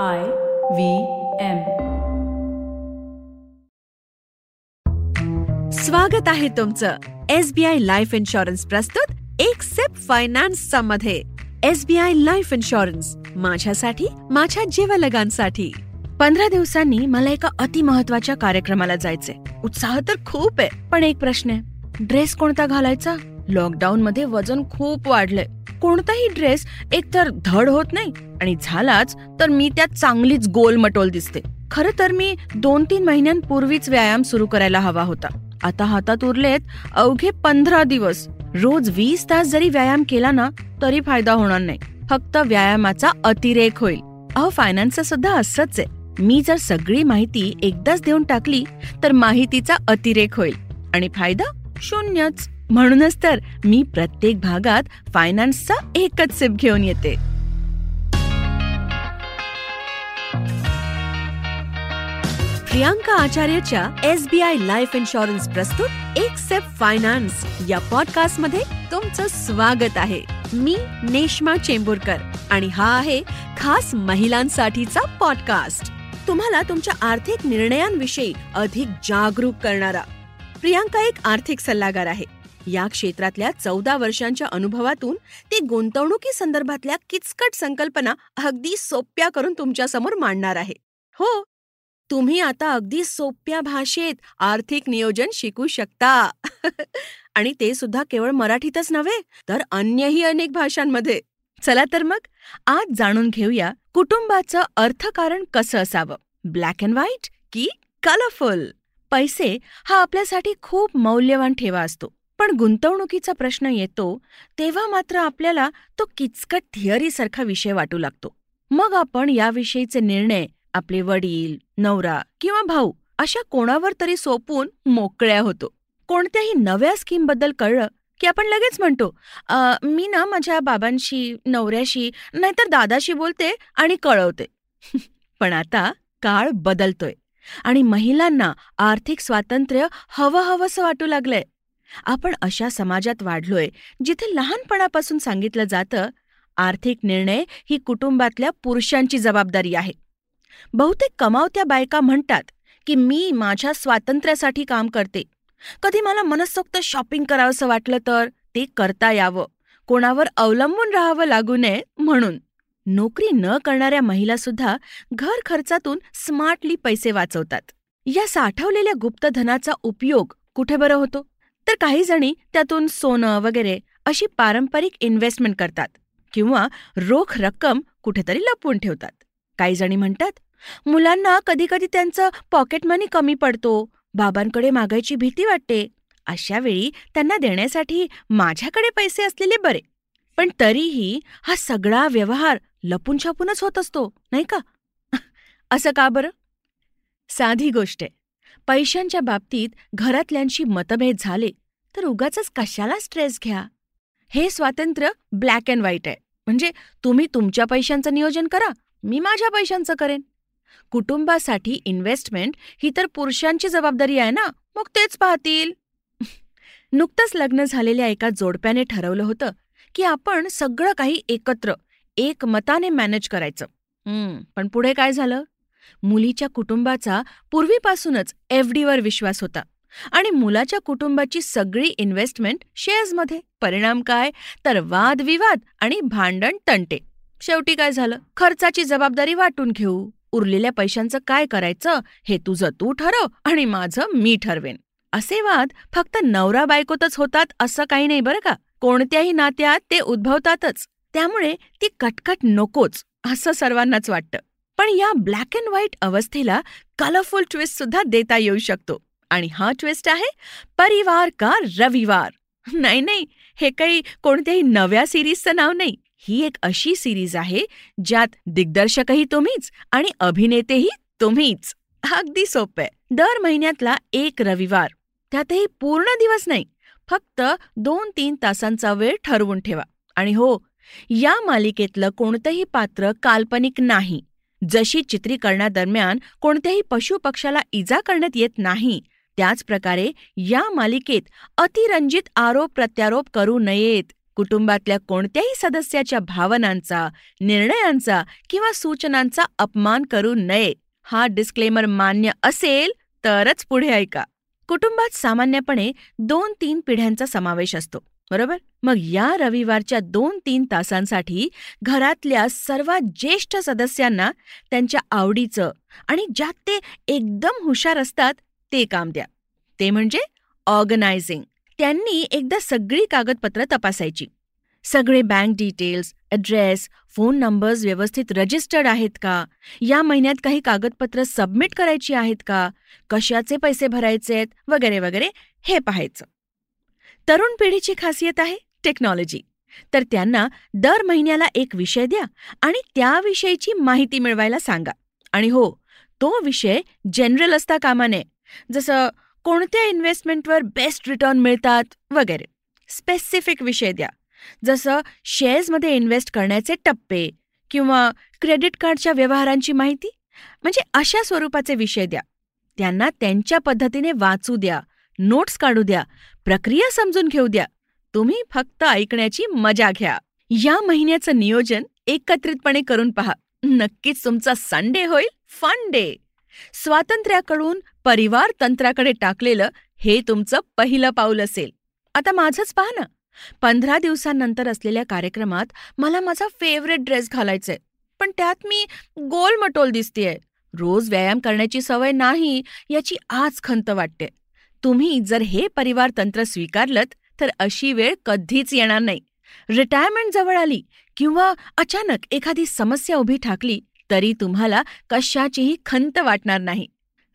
I V M. स्वागत आहे तुमचं S B I life insurance प्रस्तुत एक सेप फायनान्सचा मध्ये. S B I life insurance माझ्यासाठी माझ्या जीवलगांसाठी. पंधरा दिवसांनी मला एका अति महत्त्वाच्या कार्यक्रमाला जायचे उत्साह तर खूप आहे पण एक प्रश्न आहे. ड्रेस कोणता घालायचा? लॉकडाऊन मध्ये वजन खूप वाढलंय. कोणताही ड्रेस एकतर धड होत नाही आणि झालाच तर मी त्यात चांगलीच गोल मटोल दिसते. खरं तर मी दोन तीन महिन्यांपूर्वीच व्यायाम सुरू करायला हवा होता. आता हातात उरलेत अवघे पंधरा दिवस. रोज वीस तास जरी व्यायाम केला ना तरी फायदा होणार नाही. फक्त व्यायामाचा अतिरेक होईल. अहो फायनान्सचं सुद्धा असंच आहे. मी जर सगळी माहिती एकदाच देऊन टाकली तर माहितीचा अतिरेक होईल. आणि फायदा? शून्यच. म्हणूनच तर मी प्रत्येक भागात फायनान्सचा एकच सिप घेऊन येते. Priyanka आचार्यच्या S B I life insurance प्रस्तुत एक सेप फायनान्स या पॉडकास्टमध्ये तुमचं स्वागत आहे. मी नेश्मा चेंबूरकर आणि हा आहे खास महिलांसाठीचा पॉडकास्ट तुम्हाला तुमच्या आर्थिक निर्णयांविषयी अधिक जागरूक करणारा. प्रियांका एक आर्थिक सल्लागार आहे. या क्षेत्रातल्या चौदा वर्षांच्या अनुभवातून ती गुंतवणुकी संदर्भातल्या किचकट संकल्पना अगदी सोप्या करून तुमच्यासमोर मांडणार आहे. हो तुम्ही आता अगदी सोप्या भाषेत आर्थिक नियोजन शिकू शकता. आणि ते सुद्धा केवळ मराठीतच नव्हे तर अन्यही अनेक भाषांमध्ये. चला तर मग आज जाणून घेऊया कुटुंबाचं अर्थकारण कसं असावं? ब्लॅक अँड व्हाईट की कलरफुल पैसे हा आपल्यासाठी खूप मौल्यवान ठेवा असतो पण गुंतवणुकीचा प्रश्न येतो तेव्हा मात्र आपल्याला तो किचकट थिअरीसारखा विषय वाटू लागतो. मग आपण याविषयीचे निर्णय आपले वडील नवरा किंवा भाऊ अशा कोणावर तरी सोपून मोकळ्या होतो. कोणत्याही नव्या स्कीमबद्दल कळलं की आपण लगेच म्हणतो मी ना माझ्या बाबांशी नवऱ्याशी नाहीतर दादाशी बोलते आणि कळवते. पण आता काळ बदलतोय आणि महिलांना आर्थिक स्वातंत्र्य हवं हवंसं वाटू लागलंय. आपण अशा समाजात वाढलोय जिथे लहानपणापासून सांगितलं जातं आर्थिक निर्णय ही कुटुंबातल्या पुरुषांची जबाबदारी आहे. बहुतेक कमावत्या बायका म्हणतात की मी माझ्या स्वातंत्र्यासाठी काम करते. कधी मला मनसोक्त शॉपिंग करावंसं वाटलं तर ते करता यावं. कोणावर अवलंबून राहावं लागू नये म्हणून. नोकरी न करणाऱ्या महिलासुद्धा घर खर्चातून स्मार्टली पैसे वाचवतात. या साठवलेल्या गुप्तधनाचा उपयोग कुठे बरं होतो? तर काही जणी त्यातून सोनं वगैरे अशी पारंपरिक इन्व्हेस्टमेंट करतात किंवा रोख रक्कम कुठेतरी लपवून ठेवतात. काही जणी म्हणतात मुलांना कधी कधी त्यांचं पॉकेट मनी कमी पडतो. बाबांकडे मागायची भीती वाटते. अशा वेळी त्यांना देण्यासाठी माझ्याकडे पैसे असलेले बरे. पण तरीही हा सगळा व्यवहार लपून छापूनच होत असतो नाही का? असं का बरं? साधी गोष्ट आहे. पैशांच्या बाबतीत घरातल्यांशी मतभेद झाले तर उगाच कशाला स्ट्रेस घ्या? हे स्वातंत्र्य ब्लॅक अँड व्हाईट आहे. म्हणजे तुम्ही तुमच्या पैशांचं नियोजन करा मी माझ्या पैशांचं करेन. कुटुंबासाठी इन्व्हेस्टमेंट ही तर पुरुषांची जबाबदारी आहे ना? मग तेच पाहतील. नुकतंच लग्न झालेल्या एका जोडप्याने ठरवलं होतं की आपण सगळं काही एकत्र एक मताने मॅनेज करायचं पण पुढे काय झालं? मुलीच्या कुटुंबाचा पूर्वीपासूनच एफ डीवर विश्वास होता आणि मुलाच्या कुटुंबाची सगळी इन्व्हेस्टमेंट शेअर्समध्ये परिणाम काय? तर वादविवाद आणि भांडण तंटे. शेवटी काय झालं? खर्चाची जबाबदारी वाटून घेऊ. उरलेल्या पैशांचं काय करायचं? हे तुझं तू ठरव आणि माझं मी ठरवेन. असे वाद फक्त नवरा बायकोतच होतात असं काही नाही बरं का? कोणत्याही नात्यात ते उद्भवतातच. त्यामुळे ती कटकट नकोच असं सर्वांनाच वाटतं. पण या ब्लॅक अँड व्हाईट अवस्थेला कलरफुल ट्विस्ट सुद्धा देता येऊ शकतो. आणि हा ट्विस्ट आहे परिवार का रविवार? नाही नाही हे काही कोणत्याही नव्या सिरीजचं नाव नाही. ही एक अशी सिरीज आहे ज्यात दिग्दर्शकही तुम्हीच आणि अभिनेतेही तुम्हीच. अगदी सोपे. दर महिन्यातला एक रविवार. त्यातही पूर्ण दिवस नाही. फक्त दोन तीन तासांचा वेळ ठरवून ठेवा. आणि हो या मालिकेतलं कोणतंही पात्र काल्पनिक नाही. जशी चित्रीकरणादरम्यान कोणत्याही पशुपक्षाला इजा करण्यात येत नाही त्याचप्रकारे या मालिकेत अतिरंजित आरोप प्रत्यारोप करू नयेत. कुटुंबातल्या कोणत्याही सदस्याच्या भावनांचा निर्णयांचा किंवा सूचनांचा अपमान करू नये. हा डिस्क्लेमर मान्य असेल तरच पुढे ऐका. कुटुंबात सामान्यपणे दोन तीन पिढ्यांचा समावेश असतो बरोबर? मग या रविवारच्या दोन तीन तासांसाठी घरातल्या सर्वात ज्येष्ठ सदस्यांना त्यांच्या आवडीचं आणि ज्यात ते एकदम हुशार असतात ते काम द्या. ते म्हणजे ऑर्गनायझिंग त्यांनी एकदा सगळी कागदपत्रं तपासायची. सगळे bank details address phone numbers व्यवस्थित रजिस्टर्ड आहेत का? या महिन्यात काही कागदपत्रं सबमिट करायची आहेत का? कशाचे पैसे भरायचे आहेत? वगैरे वगैरे हे पाहायचं. तरुण पिढीची खासियत आहे टेक्नॉलॉजी तर त्यांना दर महिन्याला एक विषय द्या आणि त्याविषयीची माहिती मिळवायला सांगा. आणि हो तो विषय जनरल असता कामा नये. जसं कोणत्या इन्व्हेस्टमेंटवर बेस्ट रिटर्न मिळतात वगैरे. स्पेसिफिक विषय द्या. जसं शेअर्समध्ये इन्व्हेस्ट करण्याचे टप्पे किंवा क्रेडिट कार्डच्या व्यवहारांची माहिती. म्हणजे अशा स्वरूपाचे विषय द्या. त्यांना त्यांच्या पद्धतीने वाचू द्या नोट्स काढू द्या प्रक्रिया समजून घेऊ द्या. तुम्ही फक्त ऐकण्याची मजा घ्या. या महिन्याचं नियोजन एकत्रितपणे करून पहा. नक्कीच तुमचा संडे होईल. फन डे स्वातंत्र्याकडून परिवार तंत्राकडे टाकलेलं हे तुमचं पहिलं पाऊल असेल. आता माझंच पहा ना. पंधरा दिवसांनंतर असलेल्या कार्यक्रमात मला माझा फेवरेट ड्रेस घालायचाय. पण त्यात मी गोलमटोल दिसतेय. रोज व्यायाम करण्याची सवय नाही याची आज खंत वाटते. तुम्ही जर हे परिवार तंत्र स्वीकारलं तर अशी वेळ कधीच येणार नाही. रिटायरमेंट जवळ आली किंवा अचानक एखादी समस्या उभी ठाकली तरी तुम्हाला कशाचीही खंत वाटणार नाही.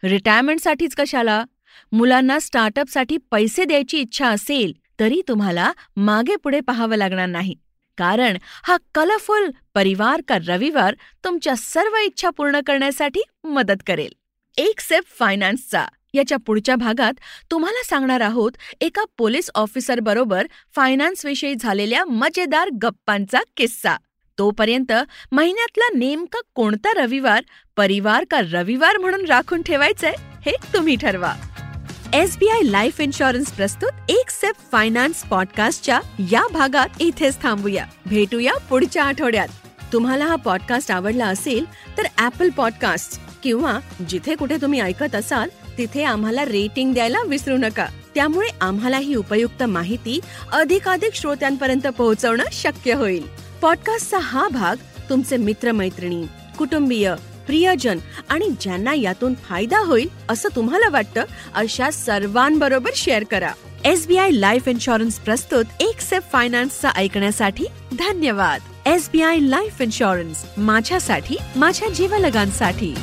रिटायरमेंटसाठीच कशाला? मुलांना स्टार्टअपसाठी पैसे द्यायची इच्छा असेल तरी तुम्हाला मागे पुढे पाहावं लागणार नाही. कारण हा कलरफुल परिवार का रविवार तुमच्या सर्व इच्छा पूर्ण करण्यासाठी मदत करेल. एक सेप फायनान्सचा. याच्या पुढच्या भागात तुम्हाला सांगणार आहोत एका पोलीस ऑफिसर बरोबर फायनान्सविषयी झालेल्या मजेदार गप्पांचा किस्सा. तोपर्यंत महिन्यातला नेमका कोणता रविवार परिवार का रविवार म्हणून राखून ठेवायचंय हे तुम्ही ठरवा. एसबीआय लाईफ इन्शुरन्स प्रस्तुत एक सेफ फायनान्स पॉडकास्टच्या या भागात इथेच थांबूया. भेटूया पुढच्या आठवड्यात. तुम्हाला हा पॉडकास्ट आवडला असेल तर ऍपल पॉडकास्ट किंवा जिथे कुठे तुम्ही ऐकत असाल तिथे आम्हाला रेटिंग द्यायला विसरू नका. त्यामुळे आम्हाला ही उपयुक्त माहिती अधिकाधिक श्रोत्यांपर्यंत पोहोचवणं शक्य होईल. पॉडकास्टचा हा भाग तुमचे मित्रमैत्रिणी कुटुंबीय प्रियजन आणि ज्यांना यातून फायदा होईल असं तुम्हाला वाटतं अशा सर्वांबरोबर शेअर करा. S B I life insurance प्रस्तुत एक सेफ फायनान्सचा ऐकण्यासाठी धन्यवाद. S B I life insurance माझ्यासाठी माझ्या जीवलगांसाठी.